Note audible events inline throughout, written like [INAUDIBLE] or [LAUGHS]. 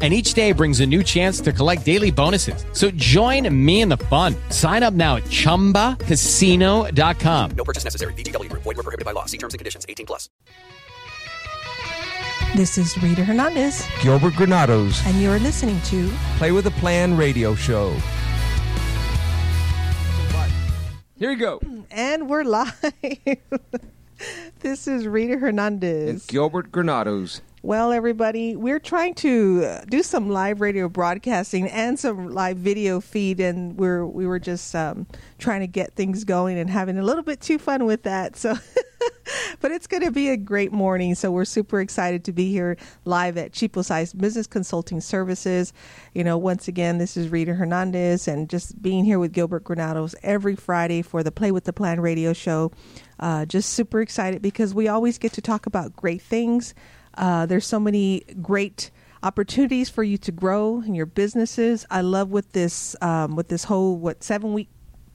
and each day brings a new chance to collect daily bonuses. So join me in the fun. Sign up now at ChumbaCasino.com. No purchase necessary. VGW. Void were prohibited by law. See terms and conditions. 18 plus. This is Rita Hernandez, Gilbert Granados, and you're listening to Play with a Plan radio show. Here you go. And we're [LAUGHS] live. this is Rita Hernandez. And Gilbert Granados. Well, everybody, we're trying to uh, do some live radio broadcasting and some live video feed, and we're we were just um, trying to get things going and having a little bit too fun with that. So, [LAUGHS] but it's going to be a great morning. So we're super excited to be here live at Cheapo Size Business Consulting Services. You know, once again, this is Rita Hernandez, and just being here with Gilbert Granados every Friday for the Play with the Plan radio show. Uh, just super excited because we always get to talk about great things. Uh, there's so many great opportunities for you to grow in your businesses. I love with this um, with this whole what seven week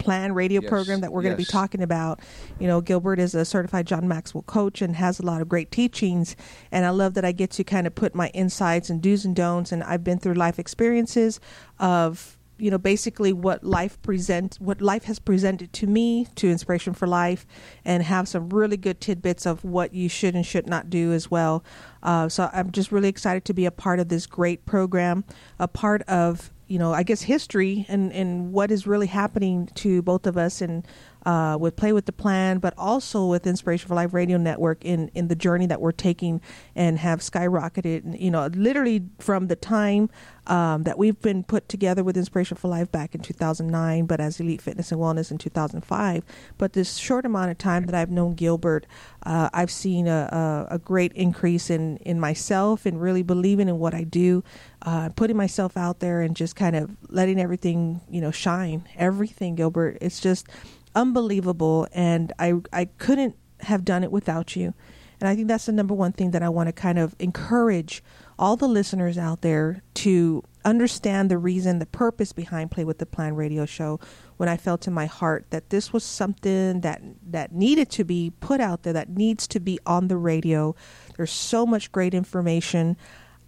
plan radio yes, program that we're going to be talking about. You know, Gilbert is a certified John Maxwell coach and has a lot of great teachings. And I love that I get to kind of put my insights and do's and don'ts. And I've been through life experiences of you know basically what life present what life has presented to me to inspiration for life and have some really good tidbits of what you should and should not do as well uh, so i'm just really excited to be a part of this great program a part of you know i guess history and and what is really happening to both of us and uh, with Play with the Plan, but also with Inspiration for Life Radio Network in, in the journey that we're taking and have skyrocketed, you know, literally from the time um, that we've been put together with Inspiration for Life back in 2009, but as Elite Fitness and Wellness in 2005. But this short amount of time that I've known Gilbert, uh, I've seen a, a, a great increase in, in myself and really believing in what I do, uh, putting myself out there and just kind of letting everything, you know, shine. Everything, Gilbert. It's just unbelievable and I I couldn't have done it without you. And I think that's the number one thing that I want to kind of encourage all the listeners out there to understand the reason, the purpose behind Play with the Plan radio show when I felt in my heart that this was something that that needed to be put out there, that needs to be on the radio. There's so much great information.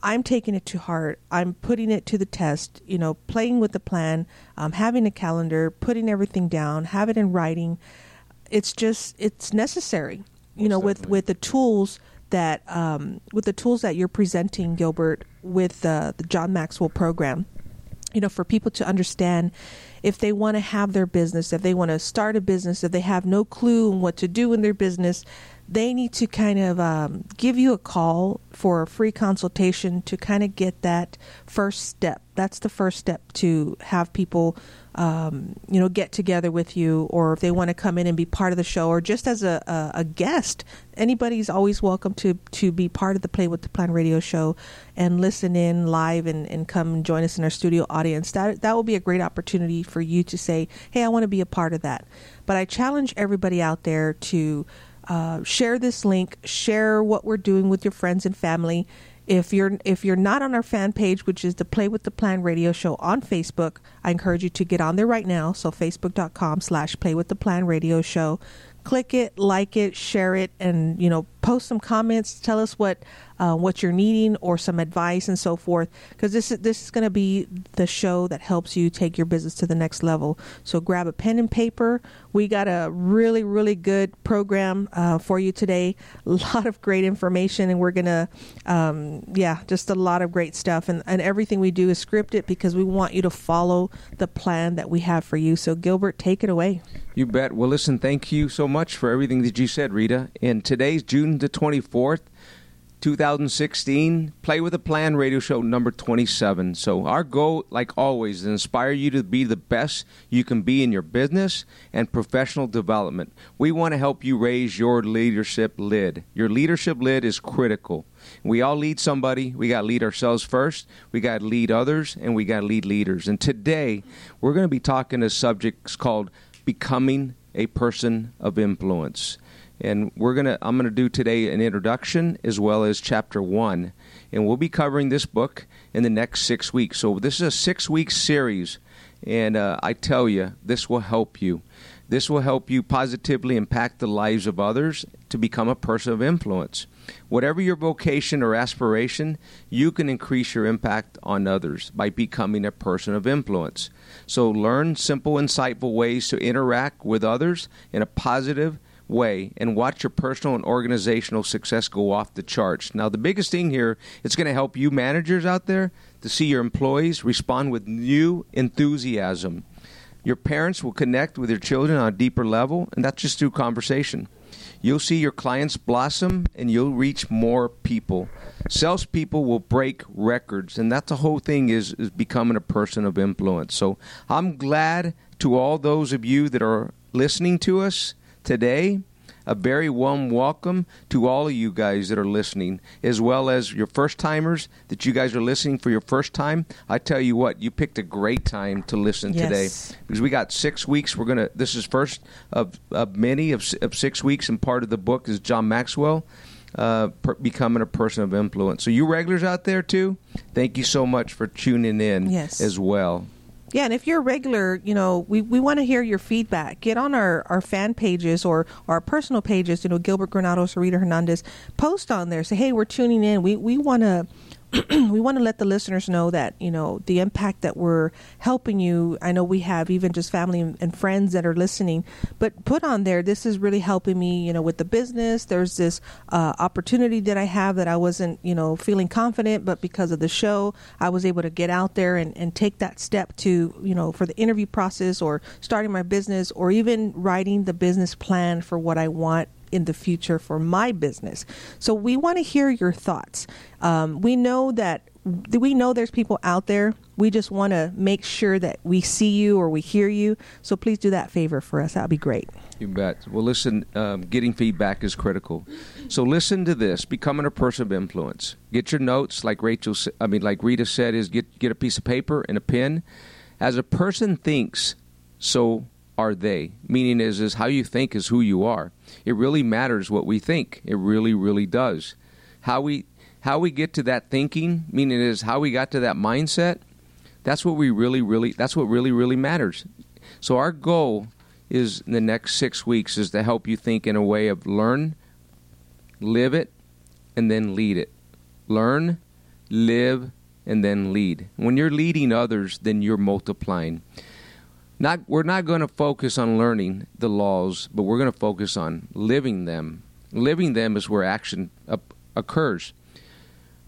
I'm taking it to heart. I'm putting it to the test, you know, playing with the plan, um, having a calendar, putting everything down, have it in writing. It's just, it's necessary, you know, with, with the tools that, um, with the tools that you're presenting, Gilbert, with uh, the John Maxwell program, you know, for people to understand if they want to have their business, if they want to start a business, if they have no clue on what to do in their business, they need to kind of um, give you a call for a free consultation to kind of get that first step. That's the first step to have people, um, you know, get together with you, or if they want to come in and be part of the show, or just as a, a, a guest. Anybody's always welcome to to be part of the Play with the Plan radio show and listen in live and, and come join us in our studio audience. That that will be a great opportunity for you to say, "Hey, I want to be a part of that." But I challenge everybody out there to uh, share this link, share what we're doing with your friends and family. If you're if you're not on our fan page, which is the Play with the Plan radio show on Facebook, I encourage you to get on there right now. So facebook.com slash play with the plan radio show. Click it, like it, share it, and you know, post some comments. Tell us what uh, what you're needing or some advice and so forth. Because this is this is going to be the show that helps you take your business to the next level. So grab a pen and paper. We got a really really good program uh, for you today. A lot of great information, and we're gonna um, yeah, just a lot of great stuff. And and everything we do is scripted because we want you to follow the plan that we have for you. So Gilbert, take it away. You bet. Well, listen, thank you so much for everything that you said, Rita. And today's June the 24th, 2016, Play with a Plan radio show number 27. So, our goal, like always, is to inspire you to be the best you can be in your business and professional development. We want to help you raise your leadership lid. Your leadership lid is critical. We all lead somebody. We got to lead ourselves first. We got to lead others, and we got to lead leaders. And today, we're going to be talking to subjects called becoming a person of influence. And we're gonna I'm gonna do today an introduction as well as chapter one, and we'll be covering this book in the next six weeks. So this is a six week series, and uh, I tell you, this will help you. This will help you positively impact the lives of others to become a person of influence. Whatever your vocation or aspiration, you can increase your impact on others by becoming a person of influence. So learn simple, insightful ways to interact with others in a positive way and watch your personal and organizational success go off the charts. Now, the biggest thing here, it's going to help you managers out there to see your employees respond with new enthusiasm. Your parents will connect with your children on a deeper level, and that's just through conversation. You'll see your clients blossom and you'll reach more people. Salespeople will break records, and that's the whole thing is, is becoming a person of influence. So I'm glad to all those of you that are listening to us today a very warm welcome to all of you guys that are listening, as well as your first timers that you guys are listening for your first time. I tell you what, you picked a great time to listen Yes. today because we got six weeks. We're gonna. This is first of, of many of, of six weeks, and part of the book is John Maxwell. Uh, per, becoming a person of influence. So, you regulars out there too, thank you so much for tuning in Yes. as well. Yeah, and if you're a regular, you know, we, we want to hear your feedback. Get on our, our fan pages or our personal pages, you know, Gilbert Granados or Rita Hernandez. Post on there. Say, hey, we're tuning in. We we want to [CLEARS THROAT] we want to let the listeners know that you know the impact that we're helping you. I know we have even just family and friends that are listening, but put on there. This is really helping me, you know, with the business. There's this uh, opportunity that I have that I wasn't, you know, feeling confident, but because of the show, I was able to get out there and, and take that step to, you know, for the interview process or starting my business or even writing the business plan for what I want in the future for my business. So we want to hear your thoughts. Um, we know that we know there's people out there. We just want to make sure that we see you or we hear you. So please do that favor for us. That'd be great. You bet. Well, listen, um, getting feedback is critical. So listen to this: becoming a person of influence. Get your notes, like Rachel. I mean, like Rita said, is get get a piece of paper and a pen. As a person thinks, so are they. Meaning is is how you think is who you are. It really matters what we think. It really, really does. How we how we get to that thinking, meaning is how we got to that mindset. That's what we really, really. That's what really, really matters. So our goal is the next six weeks is to help you think in a way of learn, live it, and then lead it. Learn, live, and then lead. When you're leading others, then you're multiplying. Not we're not going to focus on learning the laws, but we're going to focus on living them. Living them is where action occurs.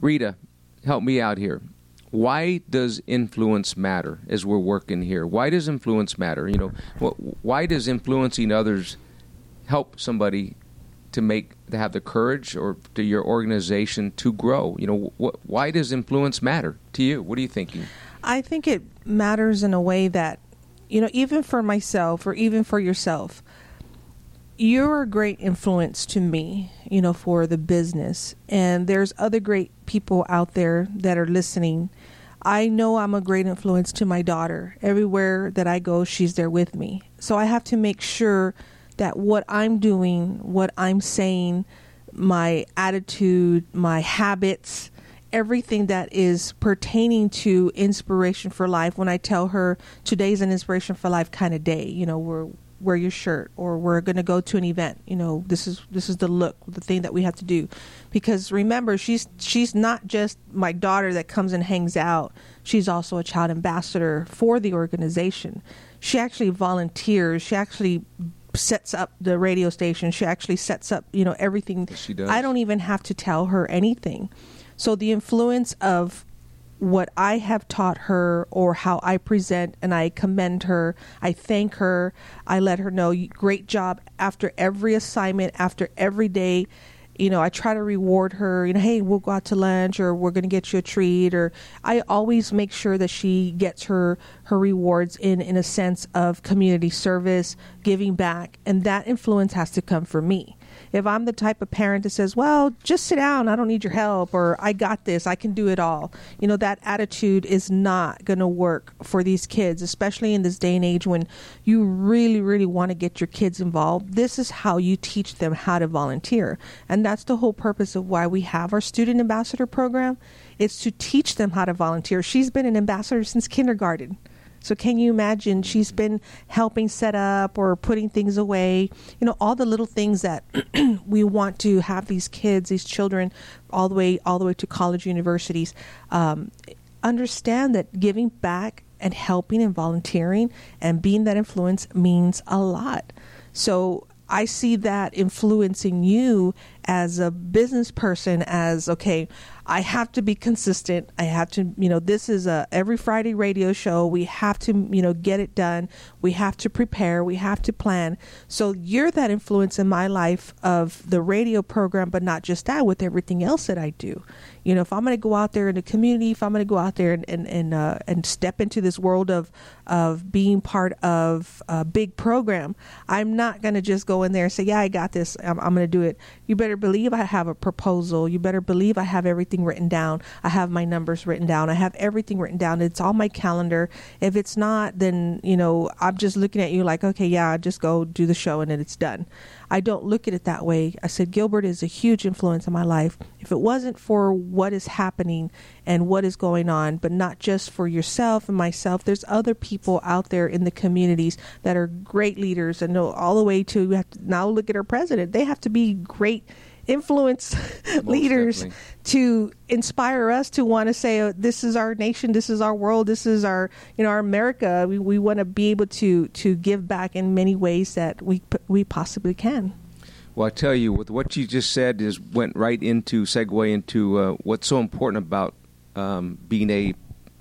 Rita, help me out here. Why does influence matter as we're working here? Why does influence matter? You know, wh- why does influencing others help somebody to make to have the courage or to your organization to grow? You know, wh- why does influence matter to you? What are you thinking? I think it matters in a way that, you know, even for myself or even for yourself, you're a great influence to me, you know, for the business. And there's other great people out there that are listening. I know I'm a great influence to my daughter. Everywhere that I go, she's there with me. So I have to make sure that what I'm doing, what I'm saying, my attitude, my habits, everything that is pertaining to inspiration for life. When I tell her today's an inspiration for life kind of day, you know, we're wear your shirt or we're going to go to an event you know this is this is the look the thing that we have to do. Because remember she's she's not just my daughter that comes and hangs out. She's also a child ambassador for the organization. She actually volunteers. She actually sets up the radio station. She actually sets up you know everything. She does. i don't even have to tell her anything so the influence of what I have taught her or how I present and I commend her. I thank her. I let her know great job after every assignment, after every day. You know, I try to reward her, you know, hey, we'll go out to lunch or we're going to get you a treat or I always make sure that she gets her her rewards in in a sense of community service, giving back, and that influence has to come from me If I'm the type of parent that says, "Well, just sit down, I don't need your help," or "I got this, I can do it all," you know, that attitude is not going to work for these kids, especially in this day and age when you really, really want to get your kids involved. This is how you teach them how to volunteer, and that's the whole purpose of why we have our student ambassador program. It's to teach them how to volunteer. She's been an ambassador since kindergarten. So can you imagine she's been helping set up or putting things away, you know, all the little things that [CLEARS THROAT] we want to have these kids, these children all the way all the way to college universities um, understand that giving back and helping and volunteering and being that influence means a lot. So I see that influencing you as a business person as okay, I have to be consistent. I have to, you know, this is a every Friday radio show. We have to, you know, get it done. We have to prepare. We have to plan. So you're that influence in my life of the radio program, but not just that, with everything else that I do. You know, if I'm going to go out there in the community, if I'm going to go out there and and and, uh, and step into this world of of being part of a big program, I'm not going to just go in there and say, "Yeah, I got this. I'm, I'm going to do it." You better believe I have a proposal. You better believe I have everything written down. I have my numbers written down. I have everything written down. It's on my calendar. If it's not, then, you know, I'm just looking at you like, okay, yeah, just go do the show and then it's done. I don't look at it that way. I said Gilbert is a huge influence in my life. If it wasn't for what is happening and what is going on, but not just for yourself and myself, there's other people out there in the communities that are great leaders and all the way to, to now look at our president. They have to be great influence leaders definitely. to inspire us to want to say oh, this is our nation this is our world this is our you know our america we, we want to be able to to give back in many ways that we we possibly can Well, I tell you, with what you just said, is went right into segue into uh, what's so important about um, being a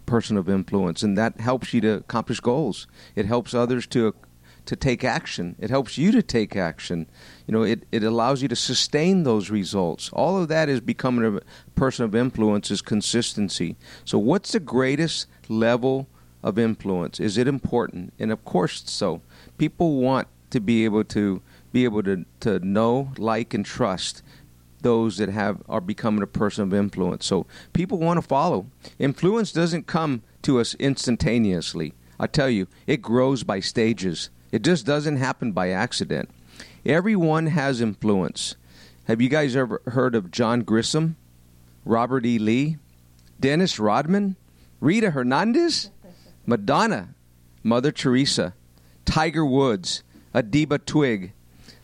person of influence, and that helps you to accomplish goals. It helps others to to take action. It helps you to take action. You know, it, it allows you to sustain those results. All of that is becoming a person of influence is consistency. So, what's the greatest level of influence? Is it important? And of course, so people want to be able to be able to, to know, like, and trust those that have are becoming a person of influence. So people want to follow. Influence doesn't come to us instantaneously. I tell you, it grows by stages. It just doesn't happen by accident. Everyone has influence. Have you guys ever heard of John Grisham, Robert E. Lee, Dennis Rodman, Rita Hernandez, Madonna, Mother Teresa, Tiger Woods, Adiba Twig?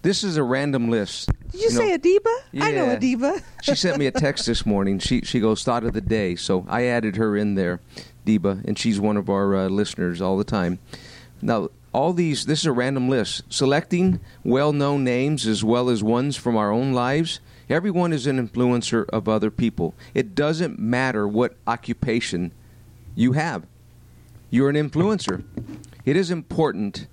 This is a random list. did you, know- say adiba i know adiba [LAUGHS] she sent me a text this morning. She she goes thought of the day, so I added her in there, Deba, and she's one of our uh, listeners all the time. Now, all these this is a random list, selecting well-known names as well as ones from our own lives. Everyone is an influencer of other people. It doesn't matter what occupation you have. You're an influencer. It is important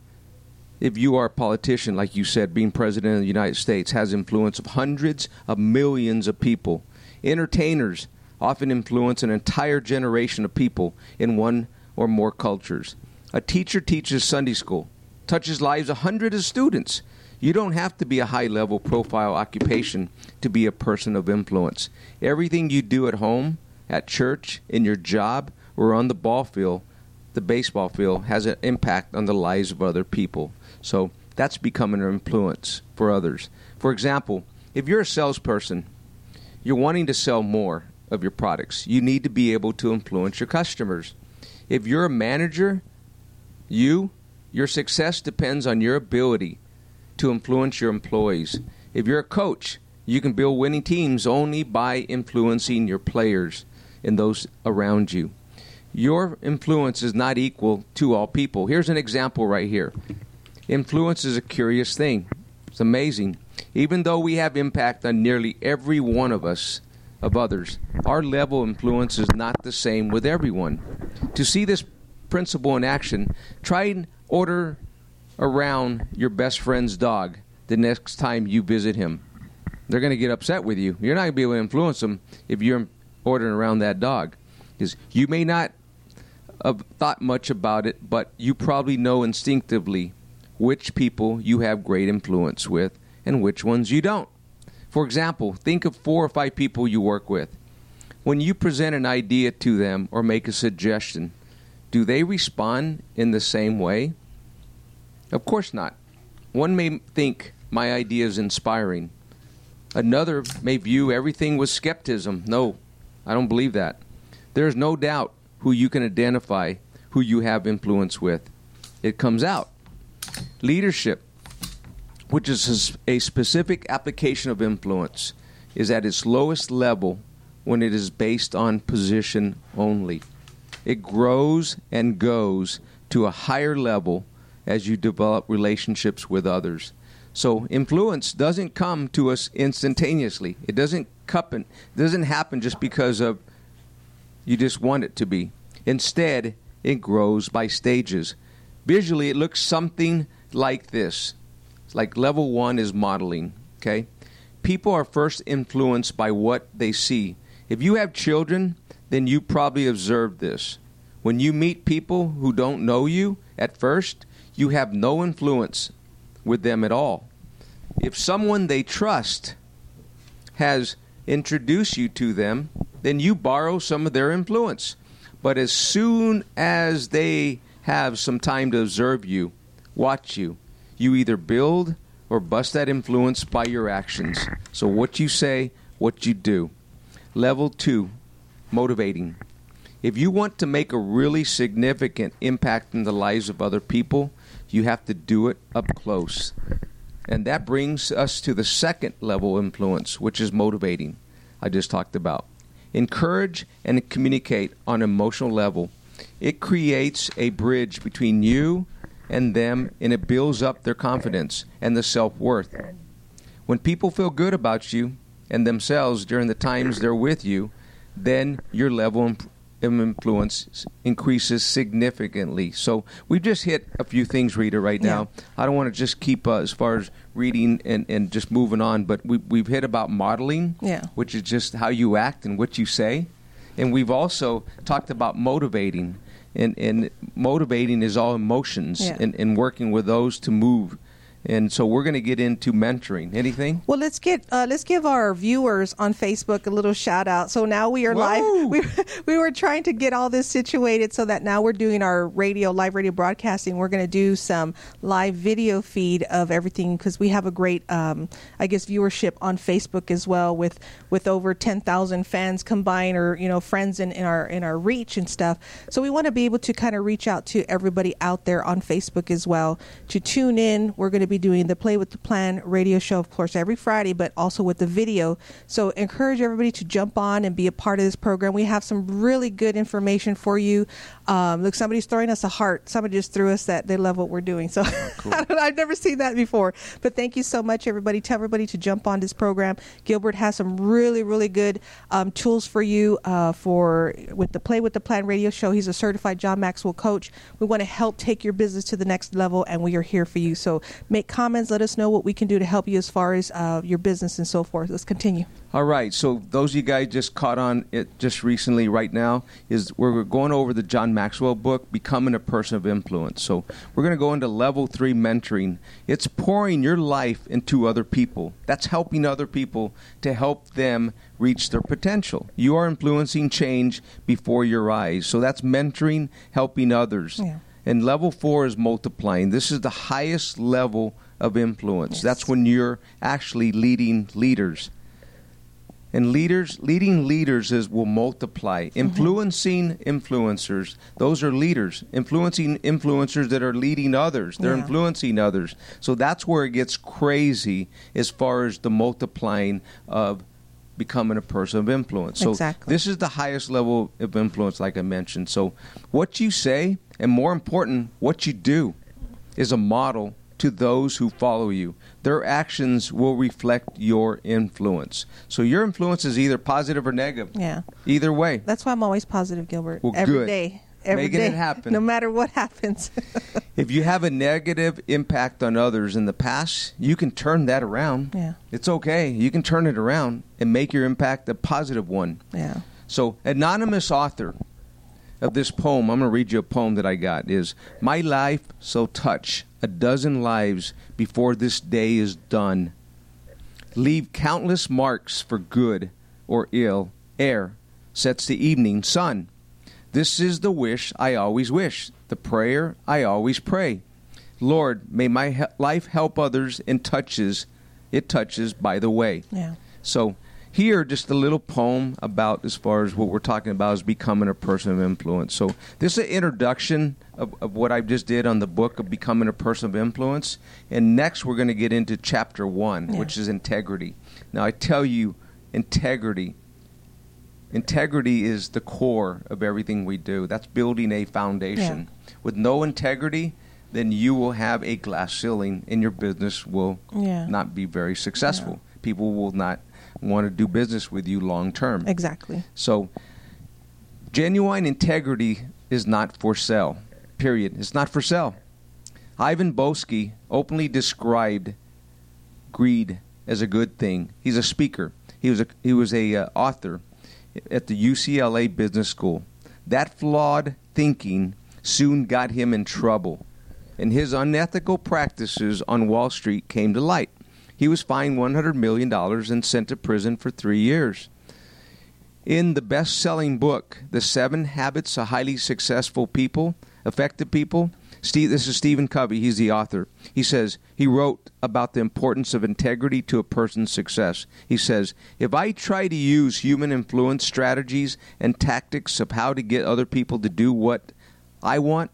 if you are a politician, like you said, being president of the United States has influence of hundreds of millions of people. Entertainers often influence an entire generation of people in one or more cultures. A teacher teaches Sunday school, touches lives of hundreds of students. You don't have to be a high level profile occupation to be a person of influence. Everything you do at home, at church, in your job, or on the ball field, the baseball field, has an impact on the lives of other people. So that's becoming an influence for others. For example, if you're a salesperson, you're wanting to sell more of your products, you need to be able to influence your customers. If you're a manager, you, your success depends on your ability to influence your employees. If you're a coach, you can build winning teams only by influencing your players and those around you. Your influence is not equal to all people. Here's an example right here. Influence is a curious thing. It's amazing. Even though we have impact on nearly every one of us, of others, our level of influence is not the same with everyone. To see this principle in action, try and order around your best friend's dog the next time you visit him. They're going to get upset with you. You're not going to be able to influence them if you're ordering around that dog. Because you may not have thought much about it, but you probably know instinctively which people you have great influence with and which ones you don't. For example, think of four or five people you work with. When you present an idea to them or make a suggestion, do they respond in the same way? Of course not. One may think my idea is inspiring. Another may view everything with skepticism. No, I don't believe that. There's no doubt who you can identify who you have influence with. It comes out. Leadership, which is a specific application of influence, is at its lowest level when it is based on position only. It grows and goes to a higher level as you develop relationships with others. So influence doesn't come to us instantaneously. It doesn't doesn't happen just because of you just want it to be. Instead, it grows by stages. Visually, it looks something like this. It's like level one is modeling. Okay, people are first influenced by what they see. If you have children, then you probably observed this. When you meet people who don't know you at first, you have no influence with them at all. If someone they trust has introduced you to them, then you borrow some of their influence. But as soon as they have some time to observe you, watch you, you either build or bust that influence by your actions. So, what you say, what you do. Level two, motivating. If you want to make a really significant impact in the lives of other people, you have to do it up close. And that brings us to the second level of influence, which is motivating, I just talked about. Encourage and communicate on emotional level. It creates a bridge between you and them, and it builds up their confidence and the self worth. When people feel good about you and themselves during the times they're with you, then your level of influence increases significantly. So we've just hit a few things, Rita, right now. Yeah. I don't want to just keep uh, as far as reading and, and just moving on, but we, we've hit about modeling, Yeah. which is just how you act and what you say. And we've also talked about motivating. And, and motivating is all emotions Yeah. and, and working with those to move. And so we're going to get into mentoring. Anything? Well, let's get uh, let's give our viewers on Facebook a little shout out. So now we are Whoa. live. [LAUGHS] We, we were trying to get all this situated so that now we're doing our radio live radio broadcasting. We're going to do some live video feed of everything because we have a great, um, I guess, viewership on Facebook as well with with over ten thousand fans combined or you know friends in, in our in our reach and stuff. So we want to be able to kind of reach out to everybody out there on Facebook as well to tune in. We're going to be doing the Play with the Plan radio show, of course, every Friday, but also with the video. So encourage everybody to jump on and be a part of this program. We have some really good information for you. Um, look, somebody's throwing us a heart. Somebody just threw us that they love what we're doing. So [LAUGHS] I don't, I've never seen that before. But thank you so much, everybody. Tell everybody to jump on this program. Gilbert has some really, really good um, tools for you uh, for with the Play with the Plan radio show. He's a certified John Maxwell coach. We want to help take your business to the next level, and we are here for you. So make comments. Let us know what we can do to help you as far as uh, your business and so forth. Let's continue. All right. So those of you guys just caught on it just recently, right now, is we're going over the John Maxwell book, Becoming a Person of Influence. So we're going to go into level three mentoring. It's pouring your life into other people. That's helping other people to help them reach their potential. You are influencing change before your eyes. So that's mentoring, helping others. Yeah. And level four is multiplying. This is the highest level of influence. Yes. That's when you're actually leading leaders. And leaders, leading leaders is will multiply. Mm-hmm. Influencing influencers, those are leaders. Influencing influencers that are leading others, they're Yeah. influencing others. So that's where it gets crazy as far as the multiplying of becoming a person of influence. So Exactly. this is the highest level of influence, like I mentioned. So what you say, and more important, what you do, is a model to those who follow you. Their actions will reflect your influence. So your influence is either positive or negative. Yeah. Either way. That's why I'm always positive, Gilbert. Well, Every good. day. Every Making day, it happen. [LAUGHS] No matter what happens. [LAUGHS] If you have a negative impact on others in the past, you can turn that around. Yeah. It's okay. You can turn it around and make your impact a positive one. yeah. So, anonymous author of this poem, I'm going to read you a poem that I got is My life so touch a dozen lives before this day is done. leave countless marks for good or ill ere sets the evening sun. This is the wish I always wish, the prayer I always pray. Lord, may my he- life help others in touches it touches by the way. Yeah. So here, just a little poem about as far as what we're talking about is becoming a person of influence. So this is an introduction of, of what I just did on the book of becoming a person of influence. And next, we're going to get into chapter one, Yeah. which is integrity. Now, I tell you, integrity. Integrity is the core of everything we do. That's building a foundation. With no integrity, then you will have a glass ceiling and your business will Yeah. not be very successful. People will not want to do business with you long term. Exactly. So, genuine integrity is not for sale. Period. It's not for sale. Ivan Boesky openly described greed as a good thing. He's a speaker. He was a he was a uh, author at the UCLA Business School. That flawed thinking soon got him in trouble, and his unethical practices on Wall Street came to light. He was fined $100 million and sent to prison for three years. In the best selling book, The Seven Habits of Highly Successful People, Effective People, Steve, this is Stephen Covey, he's the author. He says, he wrote about the importance of integrity to a person's success. He says, If I try to use human influence strategies and tactics of how to get other people to do what I want,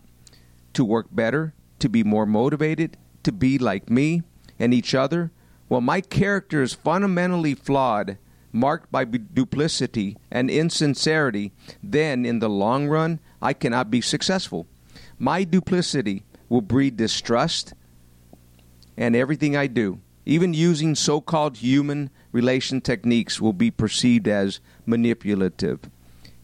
to work better, to be more motivated, to be like me and each other, well, my character is fundamentally flawed, marked by duplicity and insincerity, then in the long run, I cannot be successful. My duplicity will breed distrust and everything I do, even using so called human relation techniques, will be perceived as manipulative.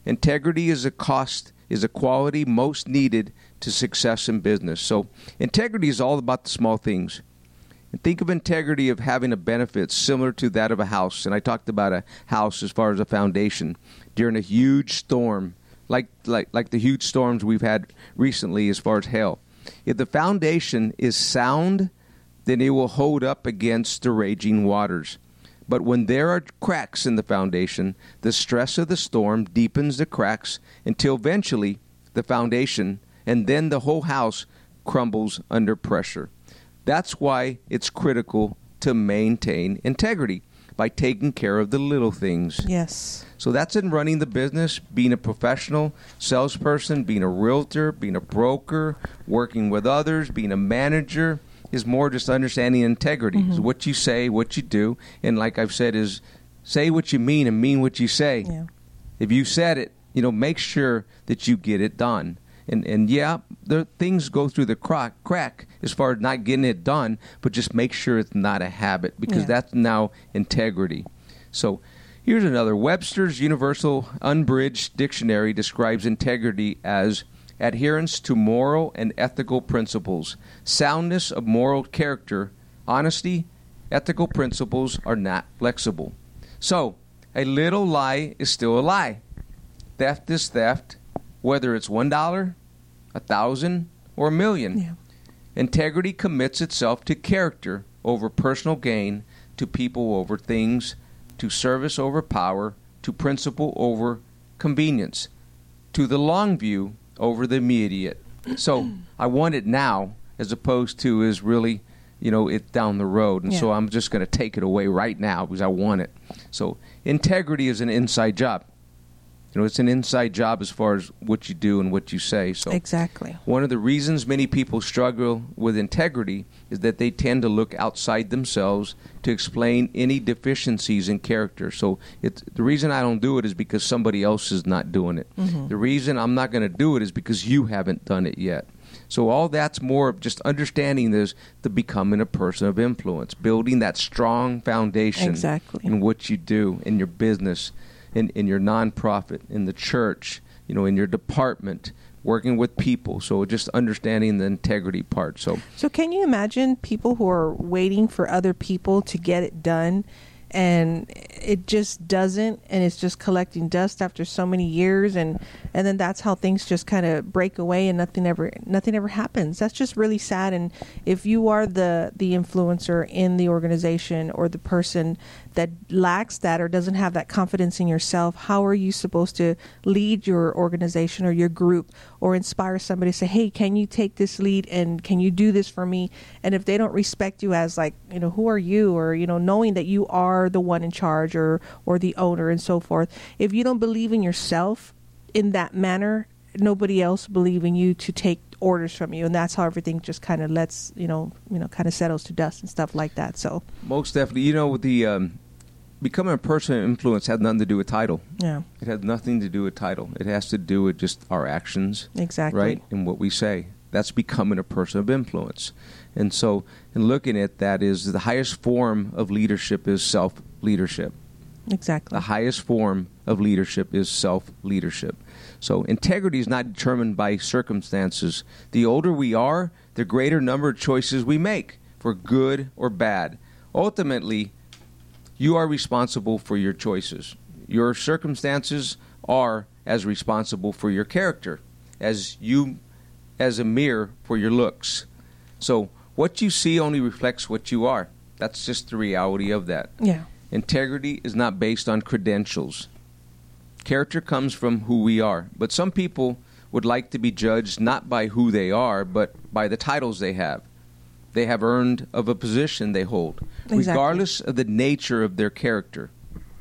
Integrity is a cost, is a quality most needed to success in business. So, integrity is all about the small things. And think of integrity of having a benefit similar to that of a house. And I talked about a house as far as a foundation during a huge storm, like like like the huge storms we've had recently as far as hail. If the foundation is sound, then it will hold up against the raging waters. But when there are cracks in the foundation, the stress of the storm deepens the cracks until eventually the foundation and then the whole house crumbles under pressure. That's why it's critical to maintain integrity by taking care of the little things. Yes. So that's in running the business, being a professional salesperson, being a realtor, being a broker, working with others, being a manager is more just understanding integrity. Is what you say, what you do, and like I've said is say what you mean and mean what you say. Yeah. If you said it, you know, make sure that you get it done. And and yeah, there things go through the crack crack as far as not getting it done, but just make sure it's not a habit because Yeah. that's now integrity. So here's another Webster's Universal Unabridged Dictionary describes integrity as adherence to moral and ethical principles, soundness of moral character, honesty, ethical principles are not flexible. So, a little lie is still a lie. Theft is theft, whether it's one dollar, a thousand, or a million. Yeah. Integrity commits itself to character over personal gain, to people over things, to service over power, to principle over convenience, to the long view over the immediate. So I want it now as opposed to is really, you know, it down the road. And so I'm just going to take it away right now because I want it. So integrity is an inside job. You know, it's an inside job as far as what you do and what you say. So Exactly. one of the reasons many people struggle with integrity is that they tend to look outside themselves to explain any deficiencies in character. So it's, the reason I don't do it is because somebody else is not doing it. Mm-hmm. The reason I'm not going to do it is because you haven't done it yet. So all that's more of just understanding this to becoming a person of influence, building that strong foundation Exactly. in what you do in your business, in, in your nonprofit, in the church, you know, in your department, working with people. So just understanding the integrity part. So So can you imagine people who are waiting for other people to get it done and it just doesn't and it's just collecting dust after so many years and and then that's how things just kind of break away and nothing ever nothing ever happens that's just really sad and if you are the the influencer in the organization or the person that lacks that or doesn't have that confidence in yourself how are you supposed to lead your organization or your group or inspire somebody to say hey can you take this lead and can you do this for me? And if they don't respect you as like you know who are you? or you know knowing that you are the one in charge or or the owner and so forth if you don't believe in yourself in that manner nobody else believe in you to take orders from you and that's how everything just kind of lets you know you know kind of settles to dust and stuff like that so Most definitely. You know, with the um, becoming a person of influence had nothing to do with title. yeah It had nothing to do with title. It has to do with just our actions, exactly right, and what we say. That's becoming a person of influence. And so, in looking at that, is the highest form of leadership is self leadership. exactly The highest form of leadership is self leadership. So, integrity is not determined by circumstances. The older we are, the greater number of choices we make, for good or bad. Ultimately, you are responsible for your choices. Your circumstances are as responsible for your character as you as a mirror for your looks. So, what you see only reflects what you are. That's just the reality of that. yeah Integrity is not based on credentials. Character comes from who we are. But some people would like to be judged not by who they are, but by the titles they have. They have earned of a position they hold, Exactly. regardless of the nature of their character.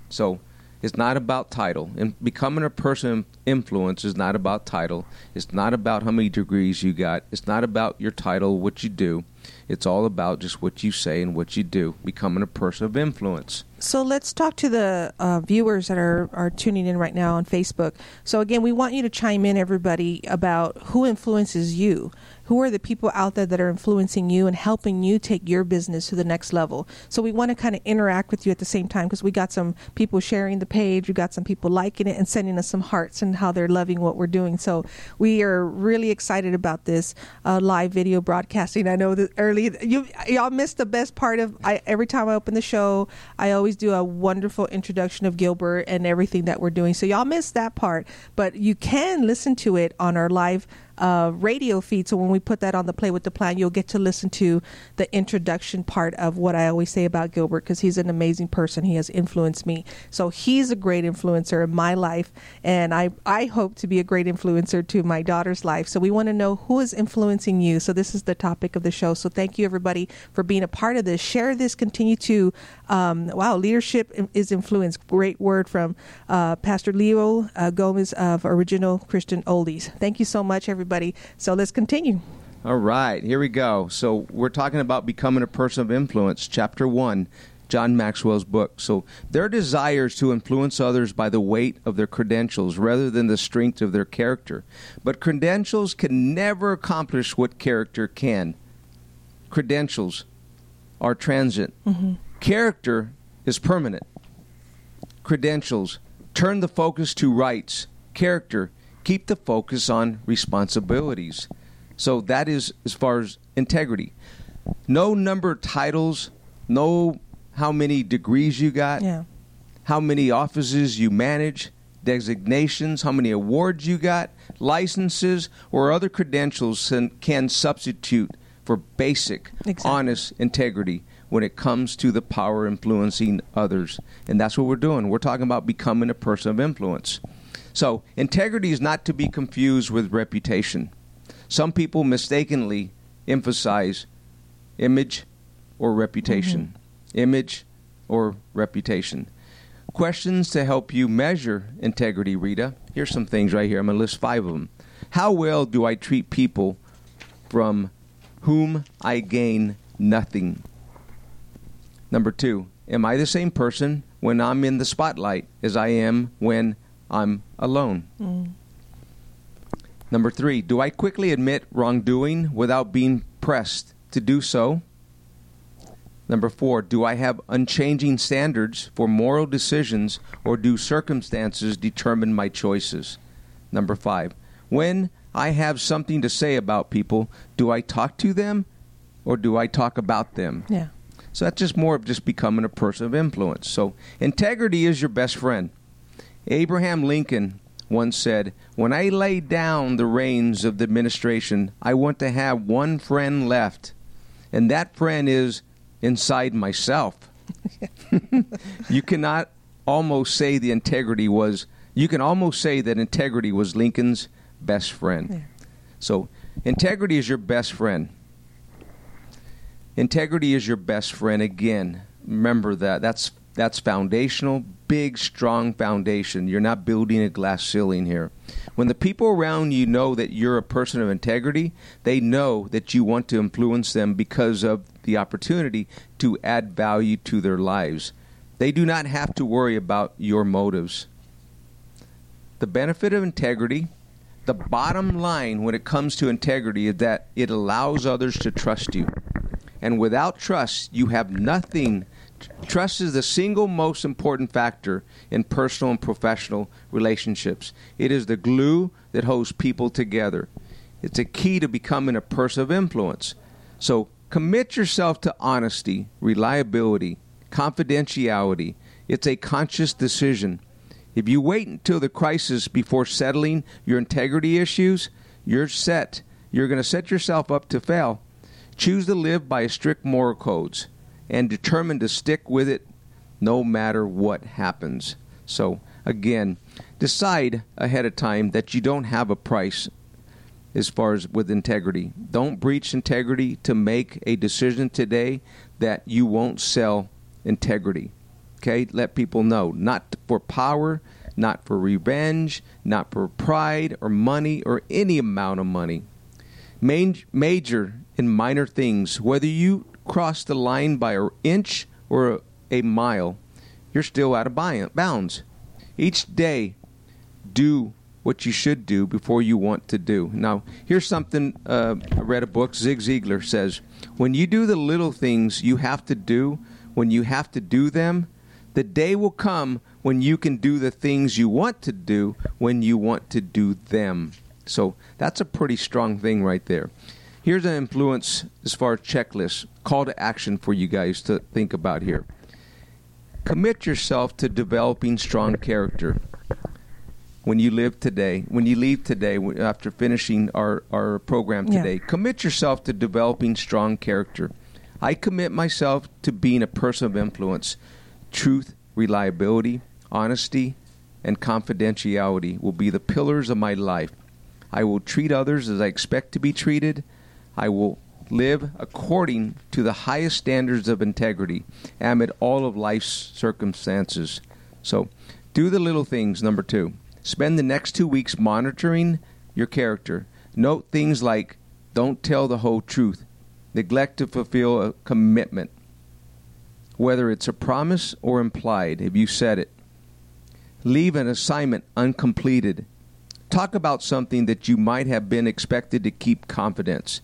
So it's not about title. And becoming a person of influence is not about title. It's not about how many degrees you got. It's not about your title, what you do. It's all about just what you say and what you do. Becoming a person of influence. So let's talk to the uh, viewers that are, are tuning in right now on Facebook. So again, we want you to chime in, everybody, about who influences you. Who are the people out there that are influencing you and helping you take your business to the next level? So we want to kind of interact with you at the same time because we got some people sharing the page, we got some people liking it and sending us some hearts and how they're loving what we're doing. So we are really excited about this uh, live video broadcasting. I know that early you y'all missed the best part of I every time I open the show, I always do a wonderful introduction of Gilbert and everything that we're doing. So y'all missed that part, but you can listen to it on our live uh, radio feed. So when we put that on the Play with the Plan, you'll get to listen to the introduction part of what I always say about Gilbert because he's an amazing person. He has influenced me. So he's a great influencer in my life, and I I hope to be a great influencer to my daughter's life. So we want to know who is influencing you. So this is the topic of the show. So thank you everybody for being a part of this. Share this. Continue to um, wow. Leadership is influence. Great word from uh, Pastor Leo uh, Gomez of Original Christian Oldies. Thank you so much, everybody. So let's continue. All right, here we go. So we're talking about becoming a person of influence, chapter one, John Maxwell's book. So their desires to influence others by the weight of their credentials rather than the strength of their character. But credentials can never accomplish what character can. Credentials are transient. Character is permanent. Credentials turn the focus to rights. Character keep the focus on responsibilities. So that is as far as integrity. No number of titles, no how many degrees you got, Yeah. how many offices you manage, designations, how many awards you got, licenses, or other credentials can- substitute for basic, Exactly. honest integrity when it comes to the power influencing others. And that's what we're doing. We're talking about becoming a person of influence. So, integrity is not to be confused with reputation. Some people mistakenly emphasize image or reputation. Mm-hmm. Image or reputation. Questions to help you measure integrity, Rita. Here's some things right here. I'm going to list five of them. How well do I treat people from whom I gain nothing? Number two, am I the same person when I'm in the spotlight as I am when I'm alone? Mm. Number three, do I quickly admit wrongdoing without being pressed to do so? Number four, do I have unchanging standards for moral decisions or do circumstances determine my choices? Number five, when I have something to say about people, do I talk to them or do I talk about them? Yeah. So that's just more of just becoming a person of influence. So integrity is your best friend. Abraham Lincoln once said, When I lay down the reins of the administration, I want to have one friend left, and that friend is inside myself. [LAUGHS] you cannot almost say the integrity was, you can almost say that integrity was Lincoln's best friend. Yeah. So, integrity is your best friend. Integrity is your best friend. Again, remember that. That's that's foundational, big, strong foundation. You're not building a glass ceiling here. When the people around you know that you're a person of integrity, they know that you want to influence them because of the opportunity to add value to their lives. They do not have to worry about your motives. The benefit of integrity, the bottom line when it comes to integrity, is that it allows others to trust you. And without trust, you have nothing. Trust is the single most important factor in personal and professional relationships. It is the glue that holds people together. It's a key to becoming a person of influence. So commit yourself to honesty, reliability, confidentiality. It's a conscious decision. If you wait until the crisis before settling your integrity issues, you're set. You're going to set yourself up to fail. Choose to live by strict moral codes and determine to stick with it no matter what happens. So, again, decide ahead of time that you don't have a price as far as with integrity. Don't breach integrity to make a decision today that you won't sell integrity. Okay? Let people know. Not for power, not for revenge, not for pride or money or any amount of money. Major and minor things, whether you cross the line by an inch or a, a mile, you're still out of bounds. Each day, do what you should do before you want to do. Now, here's something uh, I read a book. Zig Ziglar says, "When you do the little things you have to do, when you have to do them, the day will come when you can do the things you want to do when you want to do them." So that's a pretty strong thing right there. Here's an influence as far as checklists, call to action for you guys to think about here. Commit yourself to developing strong character when you live today, when you leave today, after finishing our, our program Yeah. today, commit yourself to developing strong character. I commit myself to being a person of influence. Truth, reliability, honesty, and confidentiality will be the pillars of my life. I will treat others as I expect to be treated. I will live according to the highest standards of integrity amid all of life's circumstances. So, do the little things, number two. Spend the next two weeks monitoring your character. Note things like don't tell the whole truth, neglect to fulfill a commitment, whether it's a promise or implied, if you said it. Leave an assignment uncompleted. Talk about something that you might have been expected to keep confidence.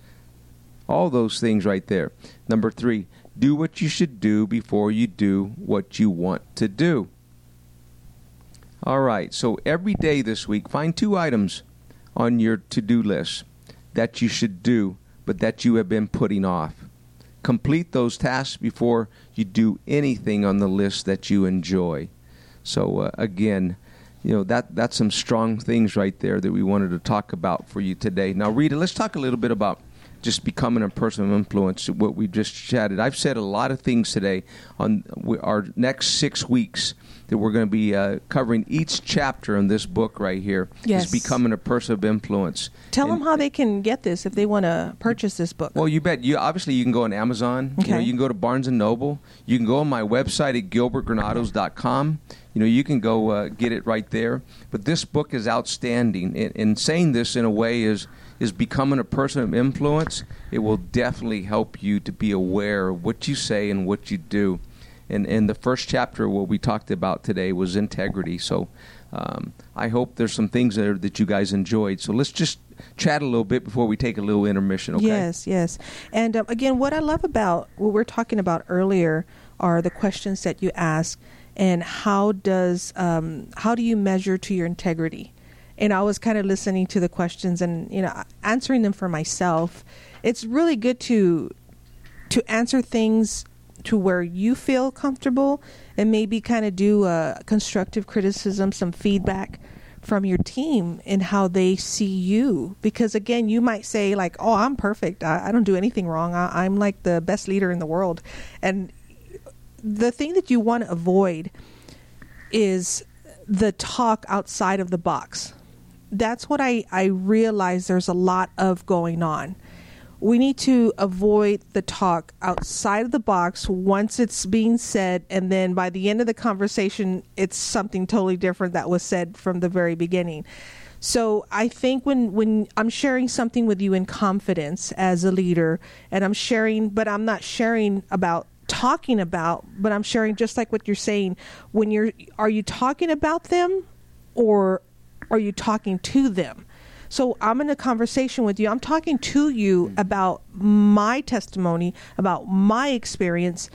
All those things right there. Number three, do what you should do before you do what you want to do. All right, so every day this week, find two items on your to do list that you should do, but that you have been putting off. Complete those tasks before you do anything on the list that you enjoy. So, uh, again, you know that that's some strong things right there that we wanted to talk about for you today. Now, Rita, let's talk a little bit about just becoming a person of influence. What we just chatted. I've said a lot of things today on our next six weeks that we're going to be uh, covering each chapter in this book right here. Yes. is becoming a person of influence. Tell And- them how they can get this if they want to purchase this book. well, you bet. You obviously you can go on Amazon. You, know, you can go to Barnes and Noble. You can go on my website at gilbertgranados.com. You know, you can go uh, get it right there. But this book is outstanding. And, and saying this in a way is is becoming a person of influence. It will definitely help you to be aware of what you say and what you do. And in the first chapter what we talked about today was integrity. So. Um, I hope there's some things there that you guys enjoyed. So let's just chat a little bit before we take a little intermission, okay? Yes, yes. And um, again, what I love about what we're talking about earlier are the questions that you ask, and how does um, how do you measure to your integrity? And I was kind of listening to the questions and you know answering them for myself. It's really good to to answer things to where you feel comfortable and maybe kind of do a constructive criticism, some feedback from your team in how they see you. Because again, you might say, like, oh, I'm perfect. I, I don't do anything wrong. I, I'm like the best leader in the world. And the thing that you want to avoid is the talk outside of the box. That's what I, I realize there's a lot of going on. We need to avoid the talk outside of the box once it's being said and then by the end of the conversation it's something totally different that was said from the very beginning. So i think when when i'm sharing something with you in confidence as a leader and i'm sharing but i'm not sharing about talking about but i'm sharing just like what you're saying when you're are you talking about them or are you talking to them so I'm in a conversation with you. I'm talking to you mm-hmm. about my testimony, about my experience,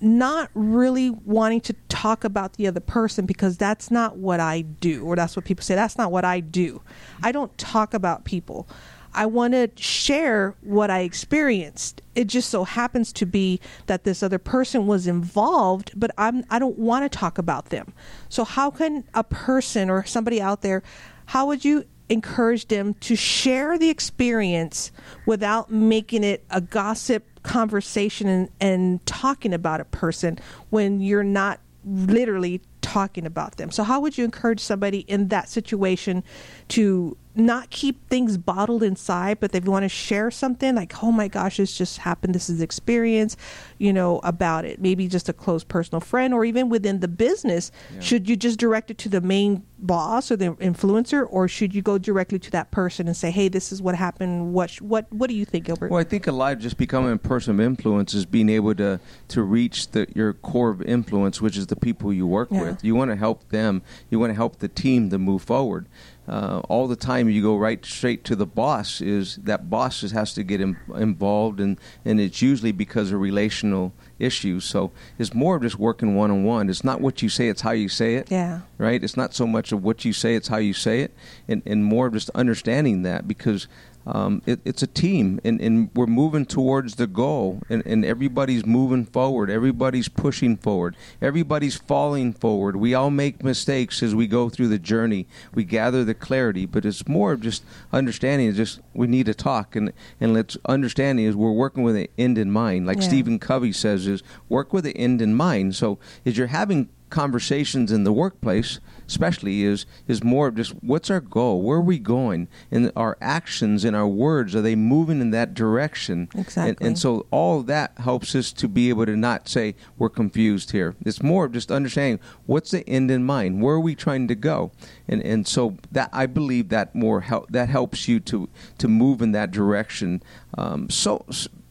not really wanting to talk about the other person because that's not what I do, or that's what people say. That's not what I do. I don't talk about people. I want to share what I experienced. It just so happens to be that this other person was involved, but I'm I don't want to talk about them. So how can a person or somebody out there how would you encourage them to share the experience without making it a gossip conversation and, and talking about a person when you're not literally talking about them. So, how would you encourage somebody in that situation to not keep things bottled inside, but if you want to share something like, oh my gosh, this just happened, this is experience, you know, about it. Maybe just a close personal friend or even within the business. Yeah. Should you just direct it to the main boss or the influencer, or should you go directly to that person and say, hey, this is what happened? What what what do you think, Gilbert? Well, I think a lot of just becoming a person of influence is being able to to reach the, your core of influence, which is the people you work yeah. with. You want to help them. You want to help the team to move forward uh, all the time you go right straight to the boss is that boss has to get Im- involved and, and it's usually because of relational issues. So it's more of just working one-on-one. It's not what you say it's how you say it. Yeah. Right? It's not so much of what you say it's how you say it. And, and more of just understanding that because um, it, it's a team, and, and, we're moving towards the goal, and, and, everybody's moving forward. Everybody's pushing forward. Everybody's falling forward. We all make mistakes as we go through the journey. We gather the clarity, but it's more of just understanding. It's just we need to talk, and and let's understanding is we're working with an end in mind. Like yeah. Stephen Covey says, is work with an end in mind. So as you're having conversations in the workplace especially is is more of just what's our goal? Where are we going? And our actions and our words are they moving in that direction? Exactly. and, and so all that helps us to be able to not say we're confused here. It's more of just understanding what's the end in mind? Where are we trying to go? And and so that I believe that more help that helps you to to move in that direction. Um, so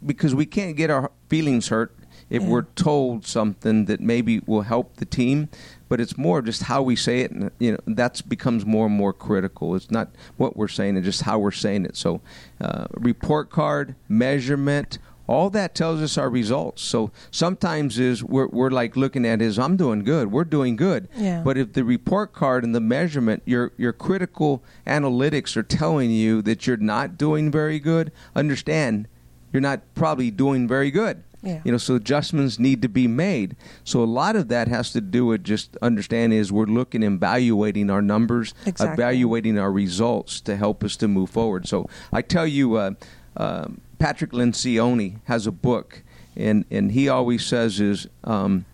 because we can't get our feelings hurt if yeah. we're told something that maybe will help the team but it's more just how we say it and you know that becomes more and more critical it's not what we're saying it's just how we're saying it so uh, report card measurement all that tells us our results. So sometimes is we're, we're like looking at is I'm doing good, we're doing good. Yeah. But if the report card and the measurement, your your critical analytics are telling you that you're not doing very good, understand you're not probably doing very good. Yeah. You know, so adjustments need to be made. So a lot of that has to do with just understanding is we're looking and evaluating our numbers, exactly. evaluating our results to help us to move forward. So I tell you, uh, uh, Patrick Lencioni has a book, and and he always says is um,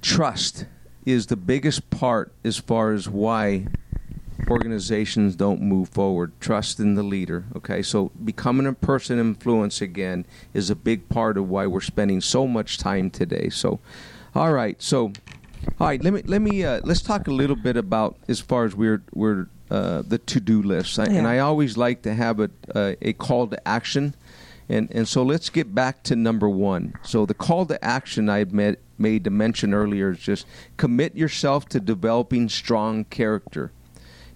trust is the biggest part as far as why organizations don't move forward. Trust in the leader. Okay, so becoming a person influence again is a big part of why we're spending so much time today. So, all right, so all right, let me let me uh, let's talk a little bit about as far as we're we're uh, the to do list, I, yeah. and I always like to have a uh, a call to action. And, and so let's get back to number one. So the call to action I made, made to mention earlier is just commit yourself to developing strong character.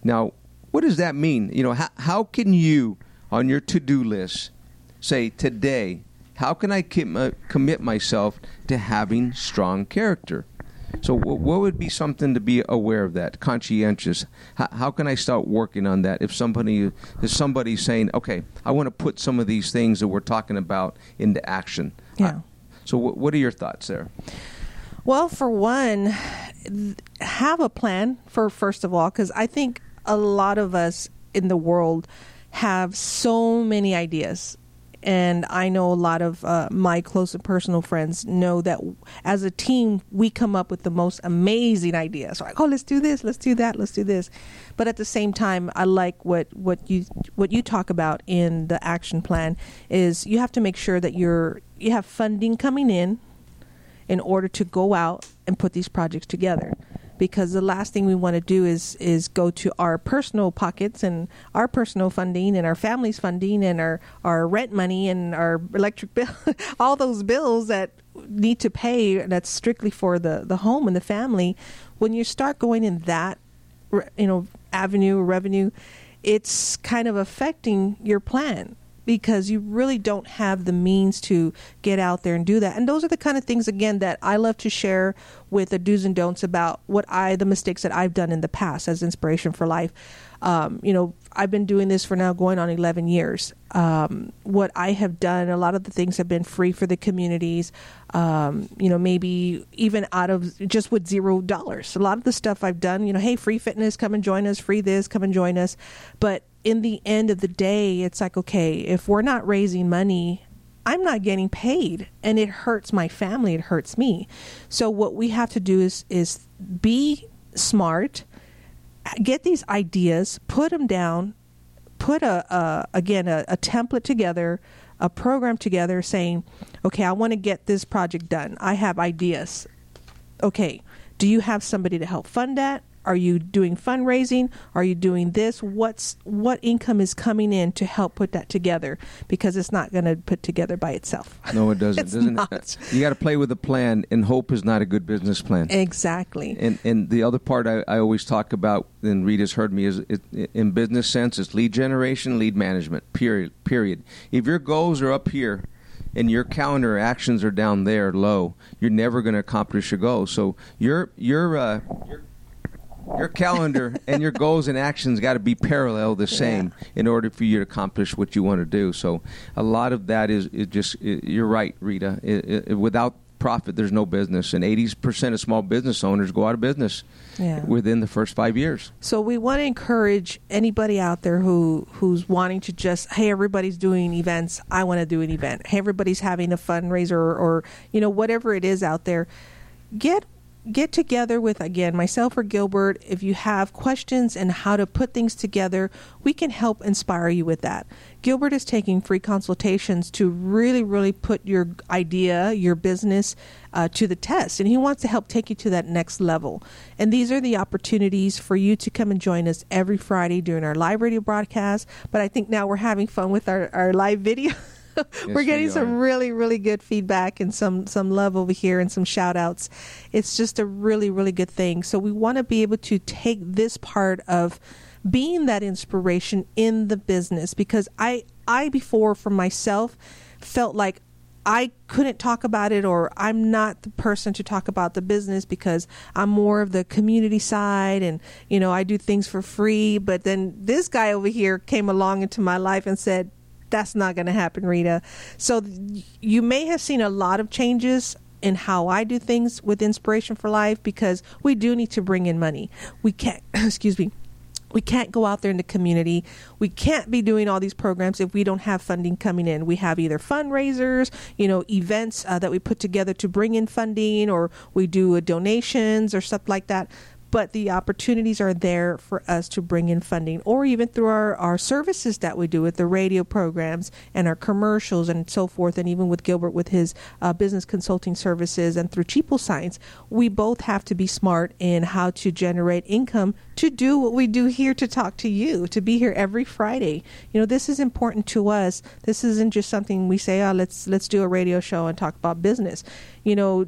Now, what does that mean? You know, how, how can you, on your to do list, say today, how can I commit myself to having strong character? So, what would be something to be aware of that? Conscientious. How, how, can I start working on that? If somebody is somebody saying, "Okay, I want to put some of these things that we're talking about into action," yeah. So, wh- what are your thoughts there? Well, for one, have a plan for first of all, because I think a lot of us in the world have so many ideas. And I know a lot of uh, my close and personal friends know that as a team, we come up with the most amazing ideas. Like, oh, let's do this, let's do that, let's do this. But at the same time, I like what, what you what you talk about in the action plan is you have to make sure that you're you have funding coming in in order to go out and put these projects together because the last thing we want to do is is go to our personal pockets and our personal funding and our family's funding and our our rent money and our electric bill [LAUGHS] all those bills that need to pay that's strictly for the the home and the family. When you start going in that you know avenue revenue it's kind of affecting your plan because you really don't have the means to get out there and do that. And those are the kind of things, again, that I love to share with the do's and don'ts about what I, the mistakes that I've done in the past as inspiration for life. Um, you know, I've been doing this for now going on 11 years. Um, what I have done, a lot of the things have been free for the communities, um, you know, maybe even out of just with zero dollars. A lot of the stuff I've done, you know, hey, free fitness, come and join us, free this, come and join us. But in the end of the day, it's like, okay, if we're not raising money, I'm not getting paid and it hurts my family, it hurts me. So what we have to do is is be smart, get these ideas, put them down, put a, a again a, a template together, a program together saying, okay, I want to get this project done. I have ideas. Okay, do you have somebody to help fund that? Are you doing fundraising? Are you doing this? What's what income is coming in to help put that together? Because it's not going to put together by itself. [LAUGHS] No, it doesn't. Doesn't not. You got to play with a plan, and hope is not a good business plan. Exactly. And and the other part I, I always talk about, and Rita's heard me, is it, in business sense, it's lead generation, lead management. Period. Period. If your goals are up here, and your calendar actions are down there low, you're never going to accomplish your goal. So your your uh, your your calendar and your goals and actions got to be parallel the same in order for you to accomplish what you want to do. So a lot of that is, is just i you're right, Rita. I- I- without profit, there's no business, and 80% of small business owners go out of business Yeah. within the first five years. So we want to encourage anybody out there who who's wanting to just hey everybody's doing events I want to do an event hey everybody's having a fundraiser or, or you know whatever it is out there get get together with again myself or Gilbert. If you have questions and how to put things together we can help inspire you with that. Gilbert is taking free consultations to really really put your idea your business uh, to the test and he wants to help take you to that next level. And these are the opportunities for you to come and join us every Friday during our live radio broadcast. But I think now we're having fun with our, our live video [LAUGHS] we're we getting some really really good feedback and some some love over here and some shout outs it's just a really really good thing. So we want to be able to take this part of being that inspiration in the business because i i before for myself felt like I couldn't talk about it, or I'm not the person to talk about the business because I'm more of the community side, and you know I do things for free. But then this guy over here came along into my life and said, "That's not going to happen, Rita." So you may have seen a lot of changes in how I do things with Inspiration for Life because we do need to bring in money. We can't, [CLEARS THROAT] excuse me, we can't go out there in the community. We can't be doing all these programs if we don't have funding coming in. We have either fundraisers, you know, events uh, that we put together to bring in funding, or we do uh, donations or stuff like that. But the opportunities are there for us to bring in funding, or even through our, our services that we do with the radio programs and our commercials and so forth, and even with Gilbert with his uh, business consulting services and through Cheapo Signs. We both have to be smart in how to generate income to do what we do here to talk to you, to be here every Friday. You know, this is important to us. This isn't just something we say, oh, let's let's do a radio show and talk about business. You know,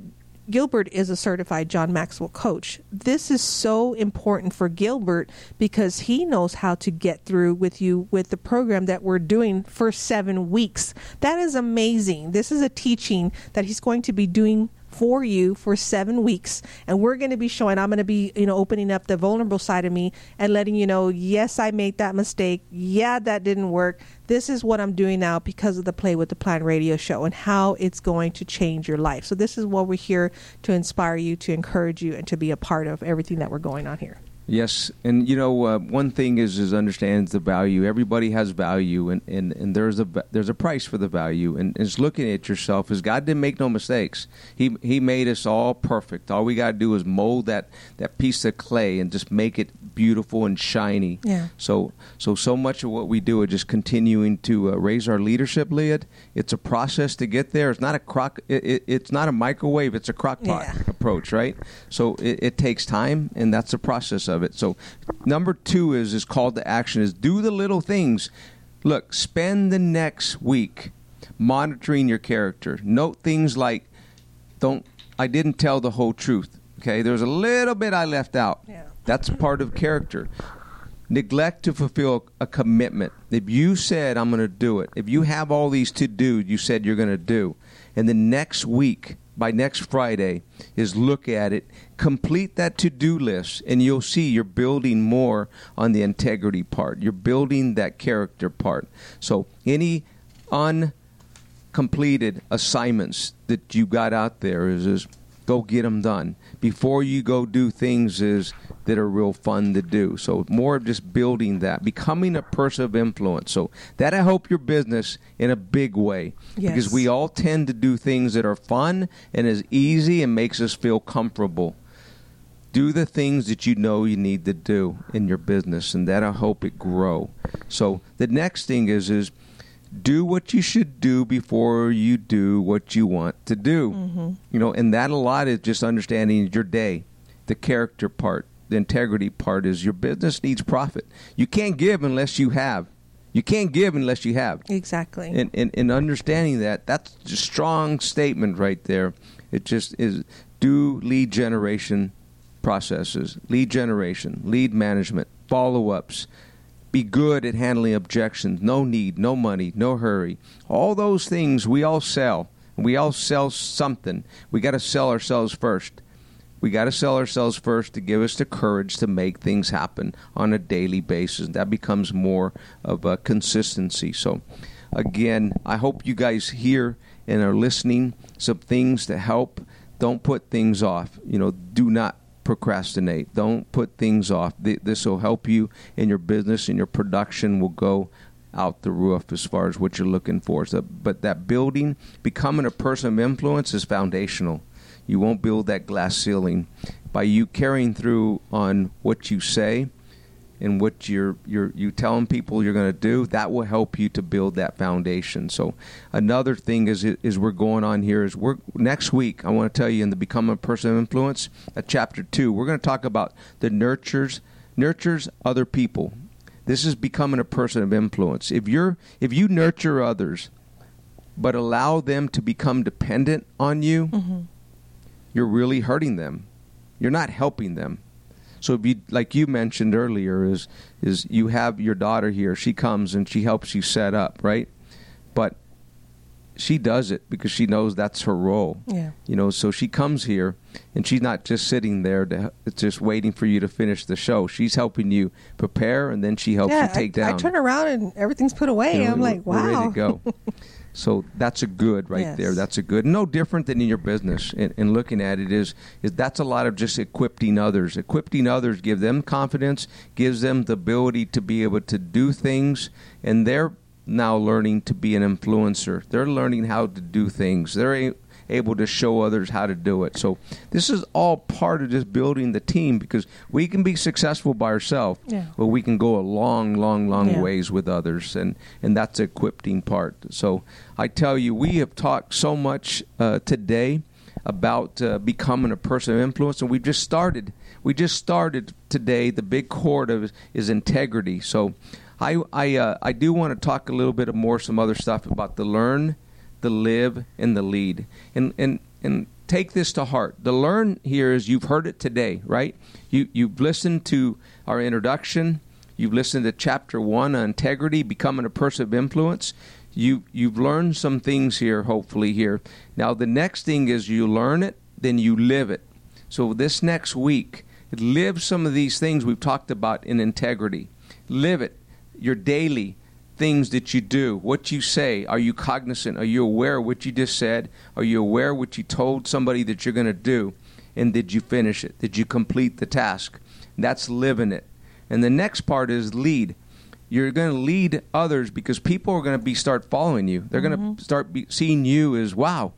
Gilbert is a certified John Maxwell coach. This is so important for Gilbert because he knows how to get through with you with the program that we're doing for seven weeks. That is amazing. This is a teaching that he's going to be doing for you for seven weeks. And we're going to be showing, I'm going to be, you know, opening up the vulnerable side of me and letting you know, yes, I made that mistake. Yeah, that didn't work. This is what I'm doing now because of the Play with the Plan radio show and how it's going to change your life. So, this is what we're here to inspire you, to encourage you, and to be a part of everything that we're going on here. Yes, and you know uh, one thing is is understands the value. Everybody has value, and, and, and there's a there's a price for the value. And it's looking at yourself Is God didn't make no mistakes. He He made us all perfect. All we got to do is mold that that piece of clay and just make it beautiful and shiny. Yeah. So so so much of what we do is just continuing to uh, raise our leadership lid. It's a process to get there. It's not a crock. It, it, it's not a microwave. It's a crock pot Yeah. approach, right? So it, it takes time, and that's the process of it. So number two is is called to action is do the little things. Look, spend the next week monitoring your character. Note things like, don't I didn't tell the whole truth. Okay, there's a little bit I left out. Yeah. That's part of character. Neglect to fulfill a commitment. If you said I'm going to do it, if you have all these to do, you said you're going to do, and the next week by next Friday is look at it, complete that to do list, and you'll see you're building more on the integrity part. You're building that character part. So any uncompleted assignments that you got out there is, is go get them done before you go do things is that are real fun to do. So more of just building that becoming a person of influence. So that'll help your business in a big way. Because we all tend to do things that are fun and is easy and makes us feel comfortable. Do the things that you know you need to do in your business and that'll help it grow. So the next thing is is do what you should do before you do what you want to do. Mm-hmm. You know and that a lot is just understanding your day the character part the integrity part is your business needs profit. You can't give unless you have. You can't give unless you have. Exactly. and, and, and understanding that that's a strong statement right there. It just is do lead generation processes lead generation lead management follow-ups be good at handling objections no need no money no hurry all those things we all sell we all sell something we got to sell ourselves first we got to sell ourselves first to give us the courage to make things happen on a daily basis. That becomes more of a consistency. So, again, I hope you guys hear and are listening some things to help. Don't put things off. You know, do not procrastinate. Don't put things off. This will help you in your business and your production will go out the roof as far as what you're looking for. So, but that building, becoming a person of influence is foundational. You won't build that glass ceiling by you carrying through on what you say and what you're you're you telling people you're going to do. That will help you to build that foundation. So another thing is is we're going on here is we're next week. I want to tell you in the become a person of influence, at chapter two, we're going to talk about the nurtures nurtures other people. This is becoming a person of influence. If you're if you nurture others, but allow them to become dependent on you, mm-hmm. you're really hurting them. You're not helping them. So you like you mentioned earlier is is you have your daughter here, she comes and she helps you set up, right? But she does it because she knows that's her role. Yeah. You know, so she comes here and she's not just sitting there to just waiting for you to finish the show. She's helping you prepare and then she helps yeah, you take I, down. I turn around and everything's put away. You know, I'm like, wow. ready to go. [LAUGHS] so that's a good right Yes. there. That's a good. No different than in your business. And, and looking at it is is that's a lot of just equipping others. Equipping others give them confidence, gives them the ability to be able to do things, and they're now learning to be an influencer. They're learning how to do things. They're a, able to show others how to do it. So this is all part of just building the team because we can be successful by ourselves, Yeah. but we can go a long, long, long Yeah. ways with others, and and that's the equipping part. So I tell you, we have talked so much uh, today about uh, becoming a person of influence, and we've just started. We just started today. The big cord of is integrity. So I I uh, I do want to talk a little bit more some other stuff about the learn, the live, and the lead, and and and take this to heart. The learn here is you've heard it today, right? You you've listened to our introduction. You've listened to chapter one on integrity, becoming a person of influence. You you've learned some things here, hopefully here. Now the next thing is you learn it then you live it. So this next week, live some of these things we've talked about in integrity. Live it. Your daily things that you do, what you say. Are you cognizant? Are you aware of what you just said? Are you aware what you told somebody that you're going to do? And did you finish it? Did you complete the task? That's living it. And the next part is lead. You're going to lead others because people are going to be start following you. They're Mm-hmm. going to start be, seeing you as wow,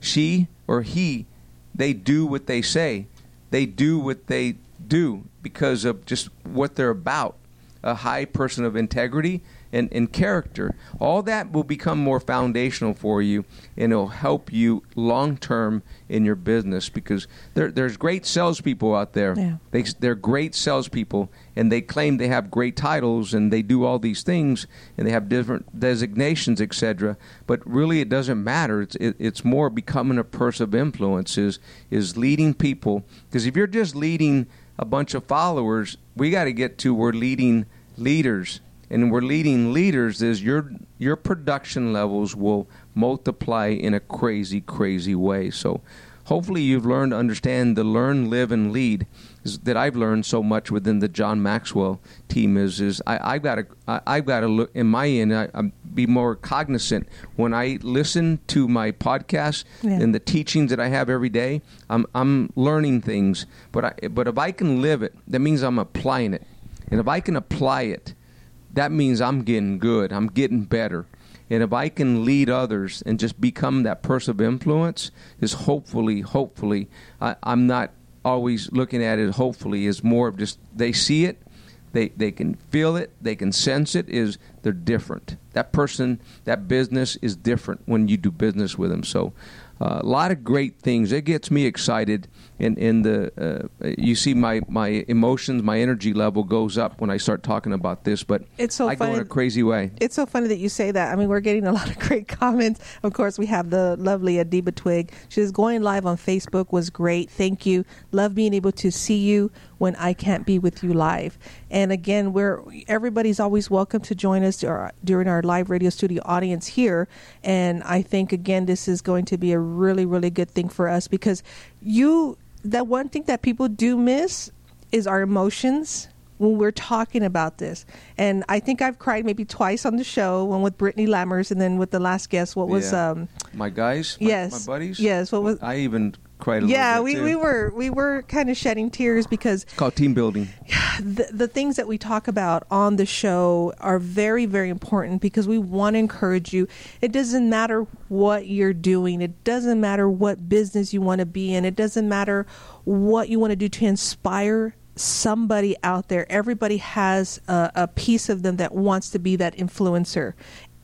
she or he, they do what they say. They do what they do because of just what they're about. A high person of integrity and, and character. All that will become more foundational for you and it'll help you long term in your business because there, there's great salespeople out there. Yeah. They, they're great salespeople and they claim they have great titles and they do all these things and they have different designations, etc. But really, it doesn't matter. It's, it, it's more becoming a person of influence is, is leading people. Because if you're just leading a bunch of followers, we got to get to where we're leading leaders. And we're leading leaders is your your production levels will multiply in a crazy, crazy way. So hopefully you've learned to understand the learn, live, and lead is, that I've learned so much within the John Maxwell team is is I, I've got to I, I've got to look in my end I, I'm be more cognizant when I listen to my podcast Yeah. and the teachings that I have every day. I'm I'm learning things, but I, but if I can live it, that means I'm applying it, and if I can apply it, that means I'm getting good. I'm getting better. And if I can lead others and just become that person of influence, is hopefully, hopefully, I, I'm not always looking at it. Hopefully, is more of just they see it, they they can feel it, they can sense it. Is they're different. That person, that business is different when you do business with them. So, uh, a lot of great things. It gets me excited, and and the uh, you see my my emotions, my energy level goes up when I start talking about this. But It's so I go in a crazy way. It's so funny that you say that. I mean, we're getting a lot of [LAUGHS] great comments. Of course, we have the lovely Adiba Twig. She says, going live on Facebook was great. Thank you. Love being able to see you when I can't be with you live. And again, we're everybody's always welcome to join us during our live radio studio audience here. And I think again, this is going to be a really, really good thing for us because you. That one thing that people do miss is our emotions when we're talking about this. And I think I've cried maybe twice on the show, one with Brittany Lammers and then with the last guest, what was Yeah. um My guys, my, Yes. my buddies. Yes, what was- I even cried a yeah, little we, too. we were we were kind of shedding tears because It's called team building. [SIGHS] the, the things that we talk about on the show are very very important because we want to encourage you. It doesn't matter what you're doing. It doesn't matter what business you want to be in. It doesn't matter what you want to do to inspire somebody out there. Everybody has a, a piece of them that wants to be that influencer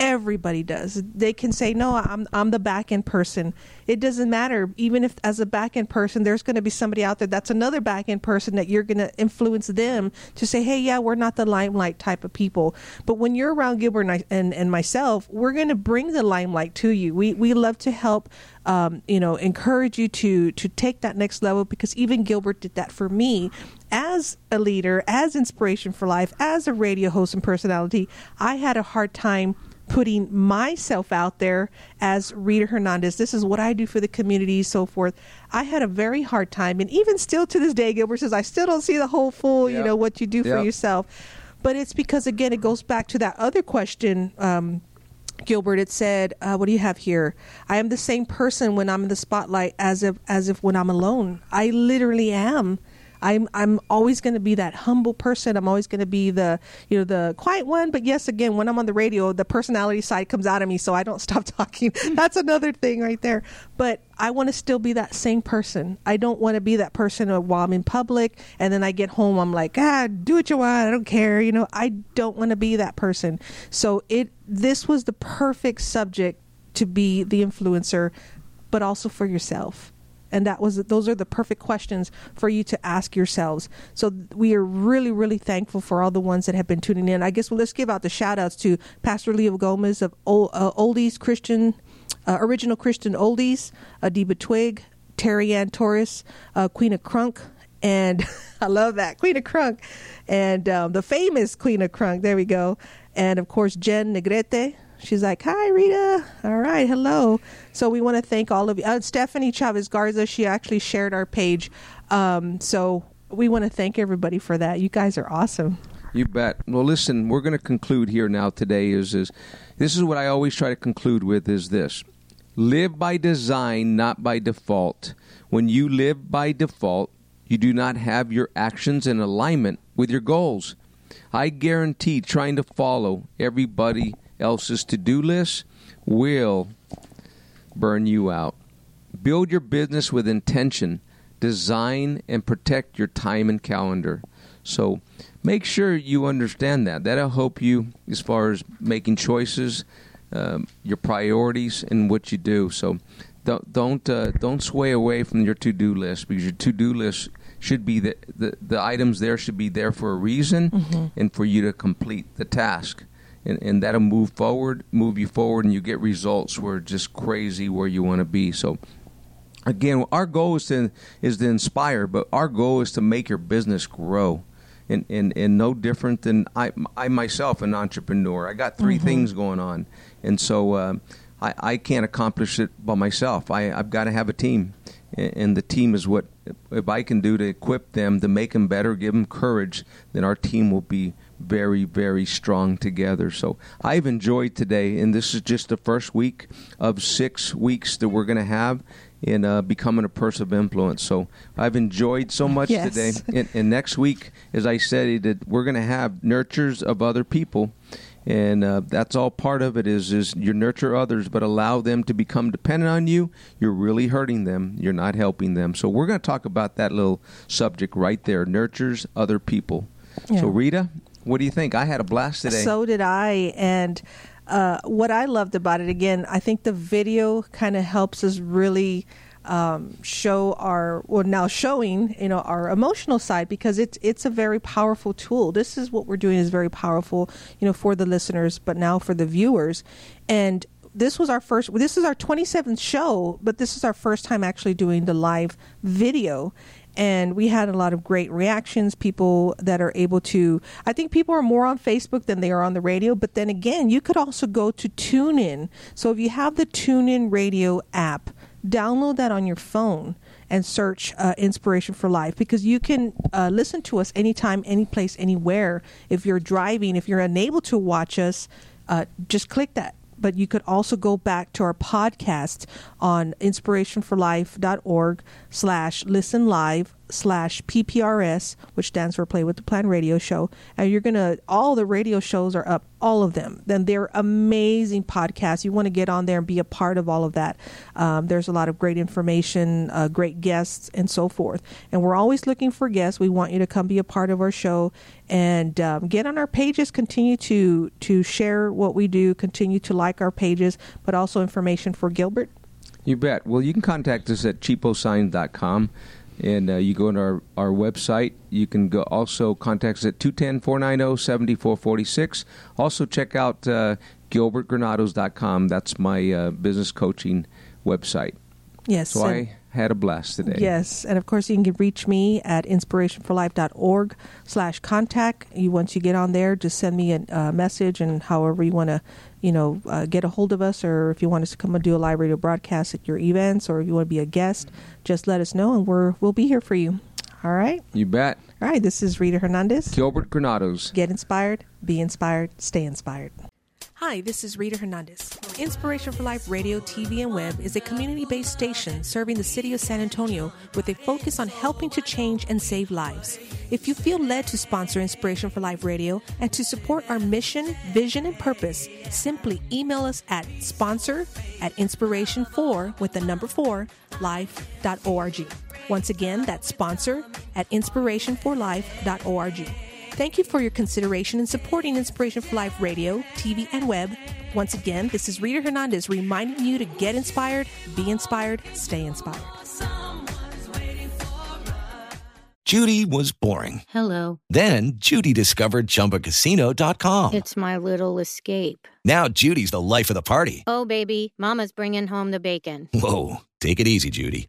everybody does. They can say no i'm i'm the back end person. It doesn't matter. Even if as a back end person there's going to be somebody out there that's another back end person that you're going to influence them to say hey yeah we're not the limelight type of people. But when you're around gilbert and, I, and, and myself we're going to bring the limelight to you. We we love to help um, you know encourage you to to take that next level because even gilbert did that for me. As a leader as inspiration for life as a radio host and personality i had a hard time putting myself out there as Rita Hernandez. This is what I do for the community, so forth. I had a very hard time, and even still to this day, Gilbert says I still don't see the whole full, you know, what you do for yourself. But it's because again, it goes back to that other question. Um, Gilbert, it said, uh, "What do you have here? I am the same person when I'm in the spotlight as if as if when I'm alone. I literally am. I'm I'm always going to be that humble person. I'm always going to be the you know the quiet one. But yes, again, when I'm on the radio, the personality side comes out of me, so I don't [LAUGHS] stop talking. That's another thing right there. But I want to still be that same person. I don't want to be that person while I'm in public, and then I get home, I'm like, ah, do what you want. I don't care. You know, I don't want to be that person. So it this was the perfect subject to be the influencer, but also for yourself and that was those are the perfect questions for you to ask yourselves. So we are really really thankful for all the ones that have been tuning in. I guess well let's give out the shout outs to pastor leo gomez of uh, oldies christian uh, original christian oldies adiba twig terry ann torres uh, queen of crunk and [LAUGHS] i love that queen of crunk and um, the famous queen of crunk. There we go. And of course jen negrete She's like, "Hi, Rita. All right, hello." So we want to thank all of you. Uh, Stephanie Chavez Garza. She actually shared our page. Um, so we want to thank everybody for that. You guys are awesome. You bet. Well, listen, we're going to conclude here now today. Is is this is what I always try to conclude with is this: live by design, not by default. When you live by default, you do not have your actions in alignment with your goals. I guarantee trying to follow everybody else's to-do list will burn you out. Build your business with intention. Design and protect your time and calendar. So make sure you understand that. That'll help you as far as making choices, um, your priorities, and what you do. So don't don't uh, don't sway away from your to do list because your to do list should be the, the the items there should be there for a reason Mm-hmm. and for you to complete the task. And, and that'll move forward, move you forward, and you get results where just crazy where you want to be. So, again, our goal is to is to inspire, but our goal is to make your business grow. And, and, and no different than I, I myself, an entrepreneur. I got 3 things going on, and so uh, I, I can't accomplish it by myself. I, I've got to have a team, and, and the team is what if I can do to equip them to make them better, give them courage, then our team will be very, very strong together. So I've enjoyed today, and this is just the first week of six weeks that we're going to have in uh, becoming a person of influence. So I've enjoyed so much Yes. today. And, and next week, as I said, that we're going to have nurtures of other people. And uh, that's all part of it is is you nurture others, but allow them to become dependent on you. You're really hurting them. You're not helping them. So we're going to talk about that little subject right there. Nurtures other people. Yeah. So Rita, what do you think? I had a blast today. So did I. And uh, what I loved about it, again, I think the video kind of helps us really um, show our, well, now showing, you know, our emotional side because it's it's a very powerful tool. This is what we're doing is very powerful, you know, for the listeners, but now for the viewers. And this was our first this is our 27th show but this is our first time actually doing the live video and we had a lot of great reactions people that are able to i think people are more on facebook than they are on the radio but then again you could also go to tunein. So if you have the tunein radio app download that on your phone and search uh, inspiration for life because you can uh, listen to us anytime any place anywhere. If you're driving if you're unable to watch us uh, just click that but you could also go back to our podcast on inspirationforlife.org slash listen live slash pprs which stands for play with the plan radio show and you're gonna all the radio shows are up all of them. Then they're amazing podcasts. You want to get on there and be a part of all of that. Um, there's a lot of great information uh, great guests and so forth. And we're always looking for guests. We want you to come be a part of our show and um, get on our pages. Continue to to share what we do. Continue to like our pages but also information for gilbert. You bet. Well, you can contact us at cheaposigns.com. And uh, you go to our, our website. You can go also contact us at 210 490 7446. Also, check out uh, gilbertgranados.com. That's my uh, business coaching website. yes So and- I had a blast today. Yes, and of course you can reach me at inspirationforlife.org slash contact. You once you get on there, just send me a uh, message and however you want to, you know, uh, get a hold of us, or if you want us to come and do a live radio broadcast at your events, or if you want to be a guest, just let us know, and we're we'll be here for you. All right, You bet. all right. This is Rita Hernandez. Gilbert Granados. Get inspired, be inspired, stay inspired. Hi, this is Rita Hernandez. Inspiration for Life Radio, TV, and Web is a community based station serving the city of San Antonio with a focus on helping to change and save lives. If you feel led to sponsor Inspiration for Life Radio and to support our mission, vision, and purpose, simply email us at sponsor at inspiration4 with the number 4 life.org. Once again, that's sponsor at inspirationforlife.org. Thank you for your consideration in supporting Inspiration for Life Radio, TV, and web. Once again, this is Rita Hernandez reminding you to get inspired, be inspired, stay inspired. Judy was boring. Hello. Then Judy discovered ChumbaCasino.com. It's my little escape. Now Judy's the life of the party. Oh, baby, Mama's bringing home the bacon. Whoa, take it easy, Judy.